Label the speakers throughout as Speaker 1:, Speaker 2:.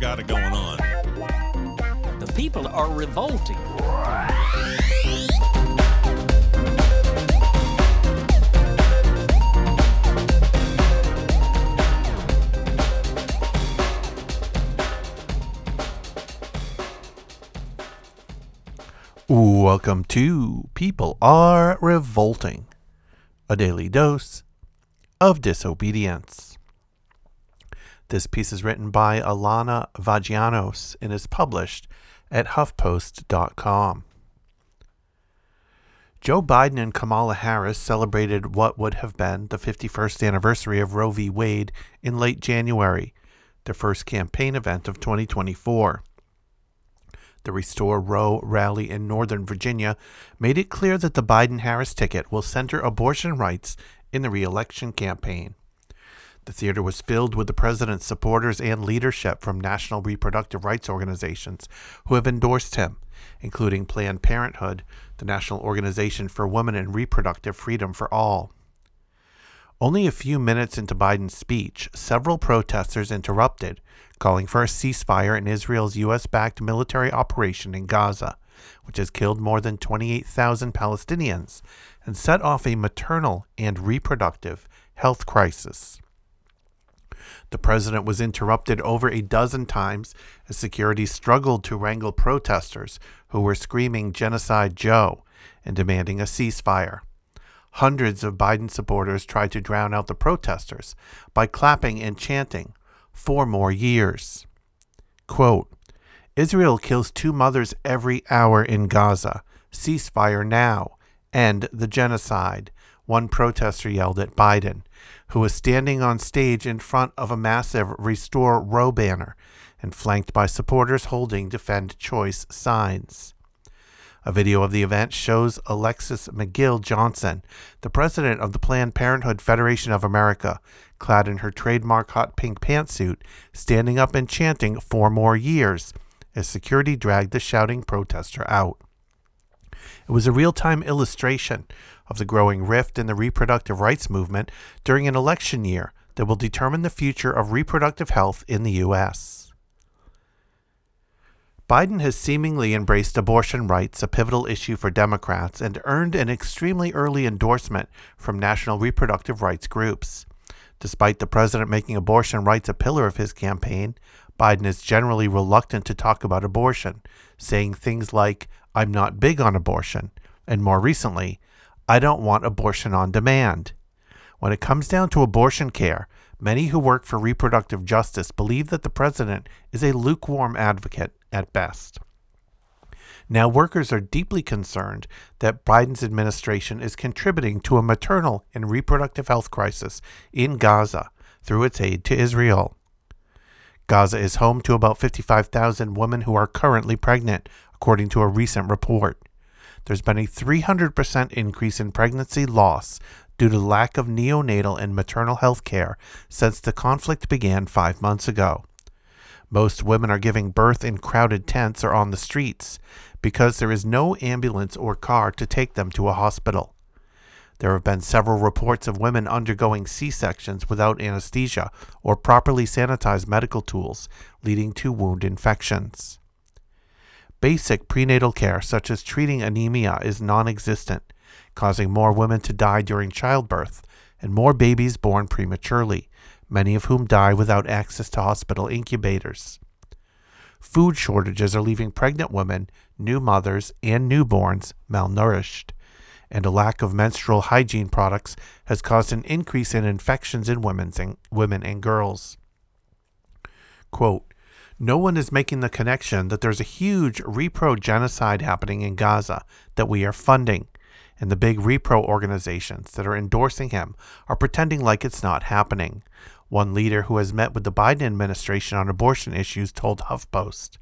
Speaker 1: got it going on.
Speaker 2: The people are revolting.
Speaker 3: Welcome to People Are Revolting, a daily dose of disobedience. This piece is written by Alana Vagianos and is published at HuffPost.com. Joe Biden and Kamala Harris celebrated what would have been the 51st anniversary of Roe v. Wade in late January, the first campaign event of 2024. The Restore Roe rally in Northern Virginia made it clear that the Biden Harris ticket will center abortion rights in the reelection campaign. The theater was filled with the president's supporters and leadership from national reproductive rights organizations who have endorsed him, including Planned Parenthood, the National Organization for Women and Reproductive Freedom for All. Only a few minutes into Biden's speech, several protesters interrupted, calling for a ceasefire in Israel's U.S. backed military operation in Gaza, which has killed more than 28,000 Palestinians and set off a maternal and reproductive health crisis. The president was interrupted over a dozen times as security struggled to wrangle protesters who were screaming Genocide Joe and demanding a ceasefire. Hundreds of Biden supporters tried to drown out the protesters by clapping and chanting, Four more years. Quote, Israel kills two mothers every hour in Gaza. Ceasefire now. End the genocide. One protester yelled at Biden, who was standing on stage in front of a massive Restore Roe banner and flanked by supporters holding Defend Choice signs. A video of the event shows Alexis McGill Johnson, the president of the Planned Parenthood Federation of America, clad in her trademark hot pink pantsuit, standing up and chanting four more years as security dragged the shouting protester out. It was a real time illustration of the growing rift in the reproductive rights movement during an election year that will determine the future of reproductive health in the U.S. Biden has seemingly embraced abortion rights, a pivotal issue for Democrats, and earned an extremely early endorsement from national reproductive rights groups. Despite the president making abortion rights a pillar of his campaign, Biden is generally reluctant to talk about abortion, saying things like, I'm not big on abortion, and more recently, I don't want abortion on demand. When it comes down to abortion care, many who work for reproductive justice believe that the president is a lukewarm advocate at best. Now, workers are deeply concerned that Biden's administration is contributing to a maternal and reproductive health crisis in Gaza through its aid to Israel. Gaza is home to about 55,000 women who are currently pregnant, according to a recent report. There's been a 300% increase in pregnancy loss due to lack of neonatal and maternal health care since the conflict began five months ago. Most women are giving birth in crowded tents or on the streets because there is no ambulance or car to take them to a hospital. There have been several reports of women undergoing C sections without anesthesia or properly sanitized medical tools, leading to wound infections. Basic prenatal care, such as treating anemia, is non existent, causing more women to die during childbirth and more babies born prematurely, many of whom die without access to hospital incubators. Food shortages are leaving pregnant women, new mothers, and newborns malnourished, and a lack of menstrual hygiene products has caused an increase in infections in and, women and girls. Quote, no one is making the connection that there's a huge repro genocide happening in Gaza that we are funding, and the big repro organizations that are endorsing him are pretending like it's not happening. One leader who has met with the Biden administration on abortion issues told HuffPost.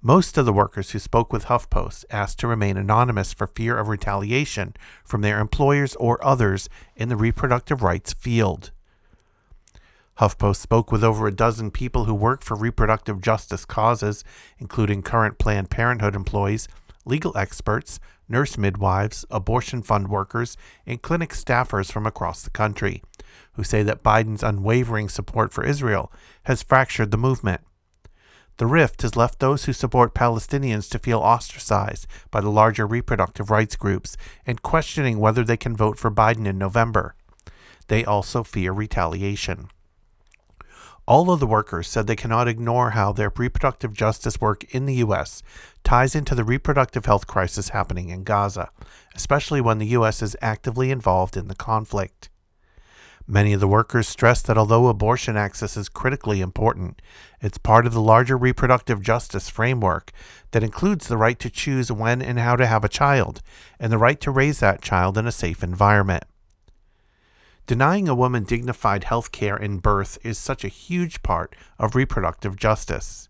Speaker 3: Most of the workers who spoke with HuffPost asked to remain anonymous for fear of retaliation from their employers or others in the reproductive rights field. HuffPost spoke with over a dozen people who work for reproductive justice causes, including current Planned Parenthood employees, legal experts, nurse midwives, abortion fund workers, and clinic staffers from across the country, who say that Biden's unwavering support for Israel has fractured the movement. The rift has left those who support Palestinians to feel ostracized by the larger reproductive rights groups and questioning whether they can vote for Biden in November. They also fear retaliation. All of the workers said they cannot ignore how their reproductive justice work in the U.S. ties into the reproductive health crisis happening in Gaza, especially when the U.S. is actively involved in the conflict. Many of the workers stressed that although abortion access is critically important, it's part of the larger reproductive justice framework that includes the right to choose when and how to have a child, and the right to raise that child in a safe environment. Denying a woman dignified health care in birth is such a huge part of reproductive justice.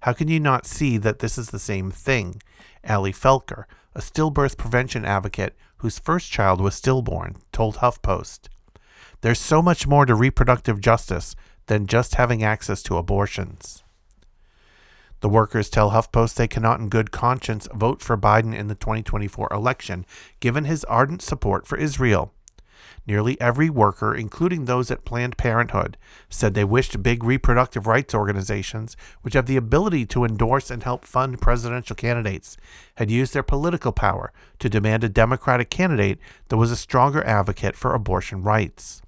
Speaker 3: How can you not see that this is the same thing? Ali Felker, a stillbirth prevention advocate whose first child was stillborn, told HuffPost. There's so much more to reproductive justice than just having access to abortions. The workers tell HuffPost they cannot, in good conscience, vote for Biden in the 2024 election, given his ardent support for Israel. Nearly every worker, including those at Planned Parenthood, said they wished big reproductive rights organizations, which have the ability to endorse and help fund presidential candidates, had used their political power to demand a Democratic candidate that was a stronger advocate for abortion rights.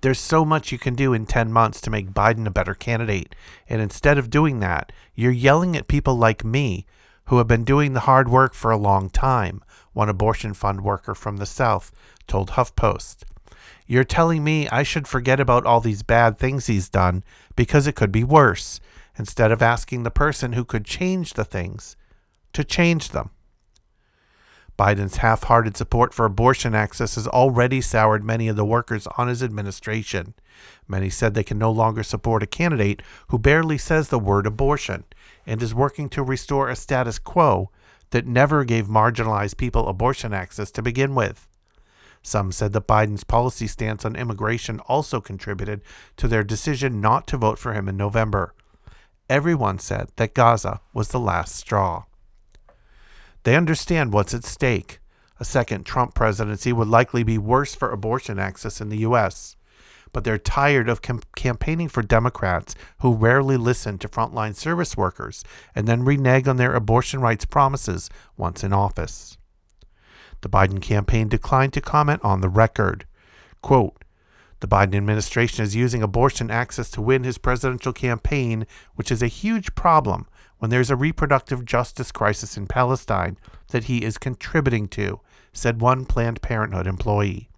Speaker 3: There's so much you can do in 10 months to make Biden a better candidate. And instead of doing that, you're yelling at people like me who have been doing the hard work for a long time, one abortion fund worker from the South told HuffPost. You're telling me I should forget about all these bad things he's done because it could be worse, instead of asking the person who could change the things to change them. Biden's half hearted support for abortion access has already soured many of the workers on his administration. Many said they can no longer support a candidate who barely says the word abortion and is working to restore a status quo that never gave marginalized people abortion access to begin with. Some said that Biden's policy stance on immigration also contributed to their decision not to vote for him in November. Everyone said that Gaza was the last straw. They understand what's at stake. A second Trump presidency would likely be worse for abortion access in the U.S., but they're tired of com- campaigning for Democrats who rarely listen to frontline service workers and then renege on their abortion rights promises once in office. The Biden campaign declined to comment on the record. Quote, the Biden administration is using abortion access to win his presidential campaign, which is a huge problem when there's a reproductive justice crisis in Palestine that he is contributing to, said one Planned Parenthood employee.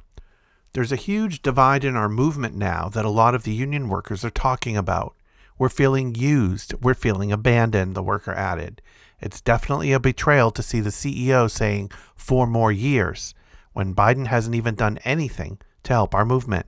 Speaker 3: There's a huge divide in our movement now that a lot of the union workers are talking about. We're feeling used, we're feeling abandoned, the worker added. It's definitely a betrayal to see the CEO saying four more years when Biden hasn't even done anything to help our movement.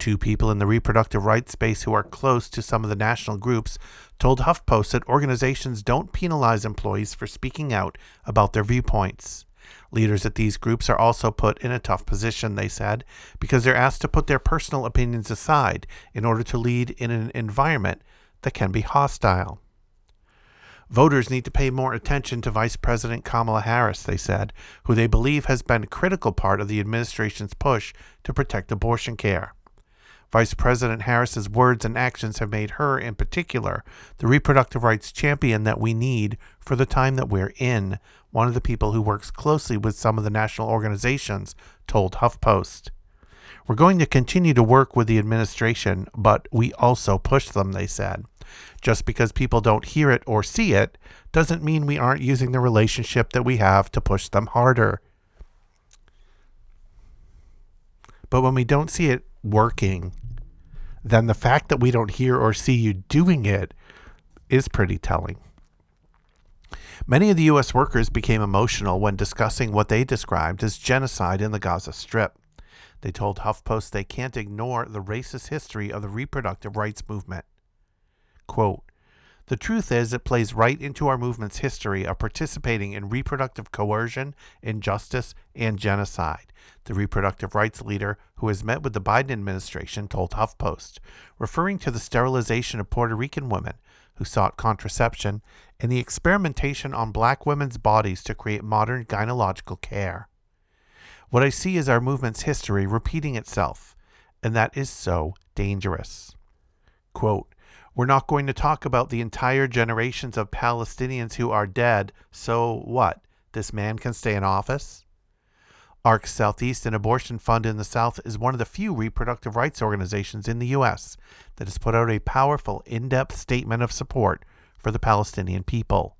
Speaker 3: Two people in the reproductive rights space who are close to some of the national groups told HuffPost that organizations don't penalize employees for speaking out about their viewpoints. Leaders at these groups are also put in a tough position, they said, because they're asked to put their personal opinions aside in order to lead in an environment that can be hostile. Voters need to pay more attention to Vice President Kamala Harris, they said, who they believe has been a critical part of the administration's push to protect abortion care. Vice President Harris's words and actions have made her, in particular, the reproductive rights champion that we need for the time that we're in, one of the people who works closely with some of the national organizations told HuffPost. We're going to continue to work with the administration, but we also push them, they said. Just because people don't hear it or see it doesn't mean we aren't using the relationship that we have to push them harder. But when we don't see it working, then the fact that we don't hear or see you doing it is pretty telling. Many of the U.S. workers became emotional when discussing what they described as genocide in the Gaza Strip. They told HuffPost they can't ignore the racist history of the reproductive rights movement. Quote, The truth is, it plays right into our movement's history of participating in reproductive coercion, injustice, and genocide. The reproductive rights leader who has met with the Biden administration told HuffPost, referring to the sterilization of Puerto Rican women who sought contraception and the experimentation on black women's bodies to create modern gynecological care. What I see is our movement's history repeating itself, and that is so dangerous. Quote, we're not going to talk about the entire generations of Palestinians who are dead, so what? This man can stay in office? ARC Southeast, an abortion fund in the South, is one of the few reproductive rights organizations in the U.S. that has put out a powerful, in depth statement of support for the Palestinian people.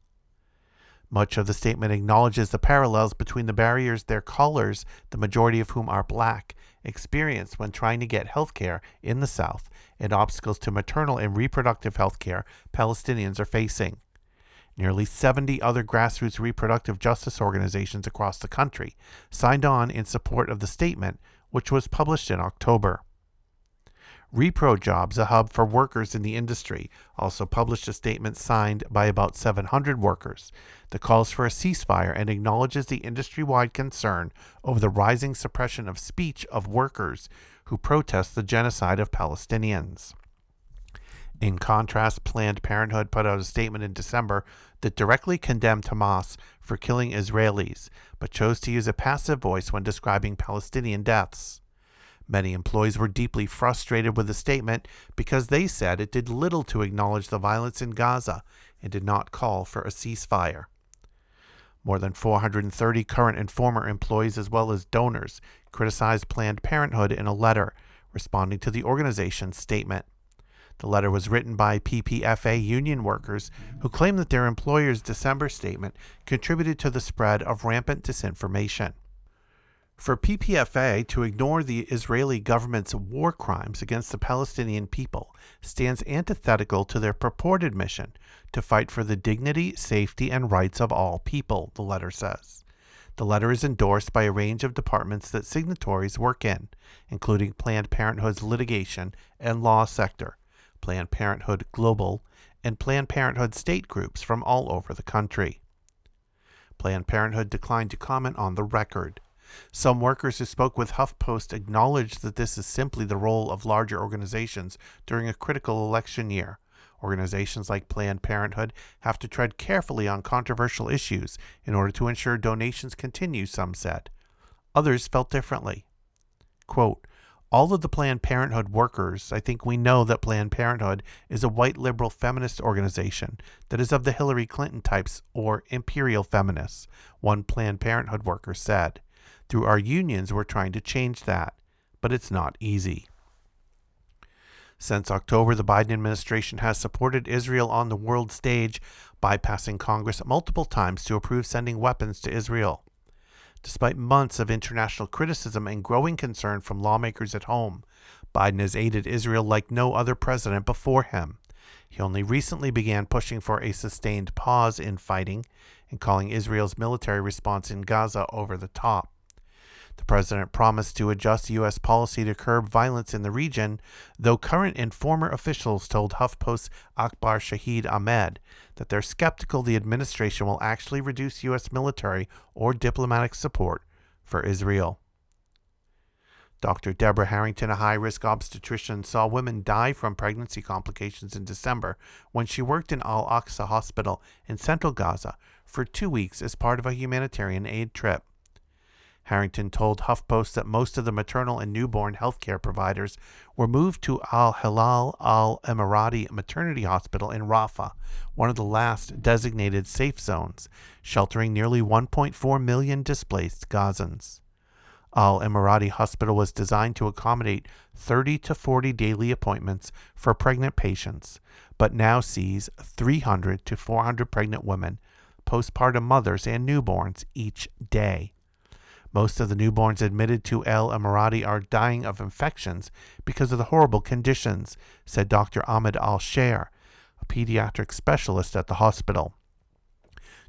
Speaker 3: Much of the statement acknowledges the parallels between the barriers their callers, the majority of whom are black, experience when trying to get health care in the South and obstacles to maternal and reproductive health care Palestinians are facing. Nearly 70 other grassroots reproductive justice organizations across the country signed on in support of the statement, which was published in October. Repro Jobs, a hub for workers in the industry, also published a statement signed by about 700 workers that calls for a ceasefire and acknowledges the industry wide concern over the rising suppression of speech of workers who protest the genocide of Palestinians. In contrast, Planned Parenthood put out a statement in December that directly condemned Hamas for killing Israelis, but chose to use a passive voice when describing Palestinian deaths. Many employees were deeply frustrated with the statement because they said it did little to acknowledge the violence in Gaza and did not call for a ceasefire. More than 430 current and former employees, as well as donors, criticized Planned Parenthood in a letter responding to the organization's statement. The letter was written by PPFA union workers who claim that their employer's December statement contributed to the spread of rampant disinformation. For PPFA to ignore the Israeli government's war crimes against the Palestinian people stands antithetical to their purported mission to fight for the dignity, safety, and rights of all people, the letter says. The letter is endorsed by a range of departments that signatories work in, including Planned Parenthood's litigation and law sector, Planned Parenthood Global, and Planned Parenthood state groups from all over the country. Planned Parenthood declined to comment on the record. Some workers who spoke with HuffPost acknowledged that this is simply the role of larger organizations during a critical election year. Organizations like Planned Parenthood have to tread carefully on controversial issues in order to ensure donations continue, some said. Others felt differently. Quote, all of the Planned Parenthood workers, I think we know that Planned Parenthood is a white liberal feminist organization that is of the Hillary Clinton types or imperial feminists, one Planned Parenthood worker said. Through our unions, we're trying to change that, but it's not easy. Since October, the Biden administration has supported Israel on the world stage, bypassing Congress multiple times to approve sending weapons to Israel. Despite months of international criticism and growing concern from lawmakers at home, Biden has aided Israel like no other president before him. He only recently began pushing for a sustained pause in fighting and calling Israel's military response in Gaza over the top. The president promised to adjust U.S. policy to curb violence in the region, though current and former officials told HuffPost's Akbar Shahid Ahmed that they're skeptical the administration will actually reduce U.S. military or diplomatic support for Israel. Dr. Deborah Harrington, a high risk obstetrician, saw women die from pregnancy complications in December when she worked in Al Aqsa Hospital in central Gaza for two weeks as part of a humanitarian aid trip. Harrington told HuffPost that most of the maternal and newborn healthcare providers were moved to Al Hilal Al Emirati Maternity Hospital in Rafah, one of the last designated safe zones, sheltering nearly 1.4 million displaced Gazans. Al Emirati Hospital was designed to accommodate 30 to 40 daily appointments for pregnant patients, but now sees 300 to 400 pregnant women, postpartum mothers, and newborns each day. Most of the newborns admitted to Al Emirati are dying of infections because of the horrible conditions, said Dr. Ahmed Al Sher, a pediatric specialist at the hospital.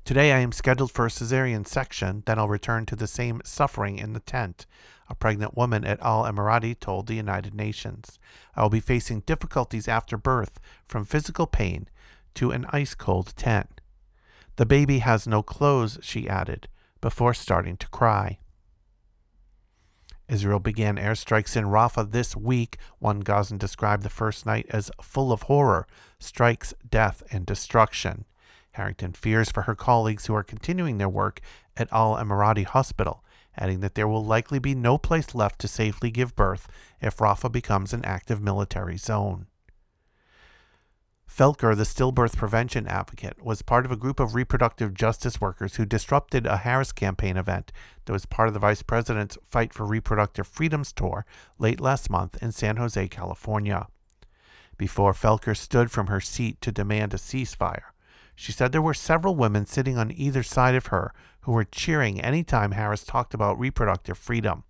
Speaker 3: Today I am scheduled for a cesarean section, then I'll return to the same suffering in the tent, a pregnant woman at Al Emirati told the United Nations. I will be facing difficulties after birth from physical pain to an ice cold tent. The baby has no clothes, she added, before starting to cry. Israel began airstrikes in Rafah this week. One Gazan described the first night as full of horror, strikes, death, and destruction. Harrington fears for her colleagues who are continuing their work at Al Emirati Hospital, adding that there will likely be no place left to safely give birth if Rafah becomes an active military zone. Felker, the stillbirth prevention advocate, was part of a group of reproductive justice workers who disrupted a Harris campaign event that was part of the vice president's Fight for Reproductive Freedoms tour late last month in San Jose, California. Before Felker stood from her seat to demand a ceasefire, she said there were several women sitting on either side of her who were cheering any time Harris talked about reproductive freedom.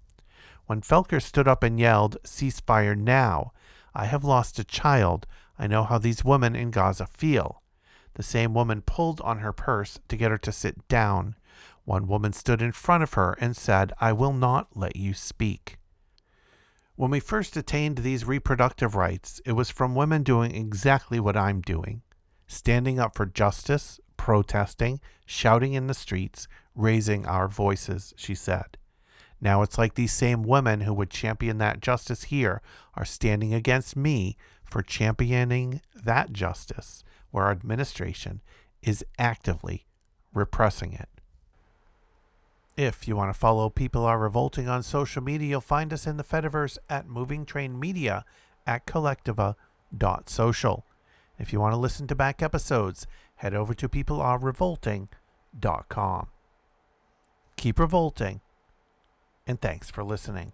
Speaker 3: When Felker stood up and yelled, Ceasefire now! I have lost a child. I know how these women in Gaza feel. The same woman pulled on her purse to get her to sit down. One woman stood in front of her and said, I will not let you speak. When we first attained these reproductive rights, it was from women doing exactly what I'm doing standing up for justice, protesting, shouting in the streets, raising our voices, she said. Now it's like these same women who would champion that justice here are standing against me for championing that justice where our administration is actively repressing it. If you want to follow People Are Revolting on social media, you'll find us in the Fediverse at Moving Train Media at kolektiva.social. If you want to listen to back episodes, head over to peoplearerevolting.com. Keep revolting, and thanks for listening.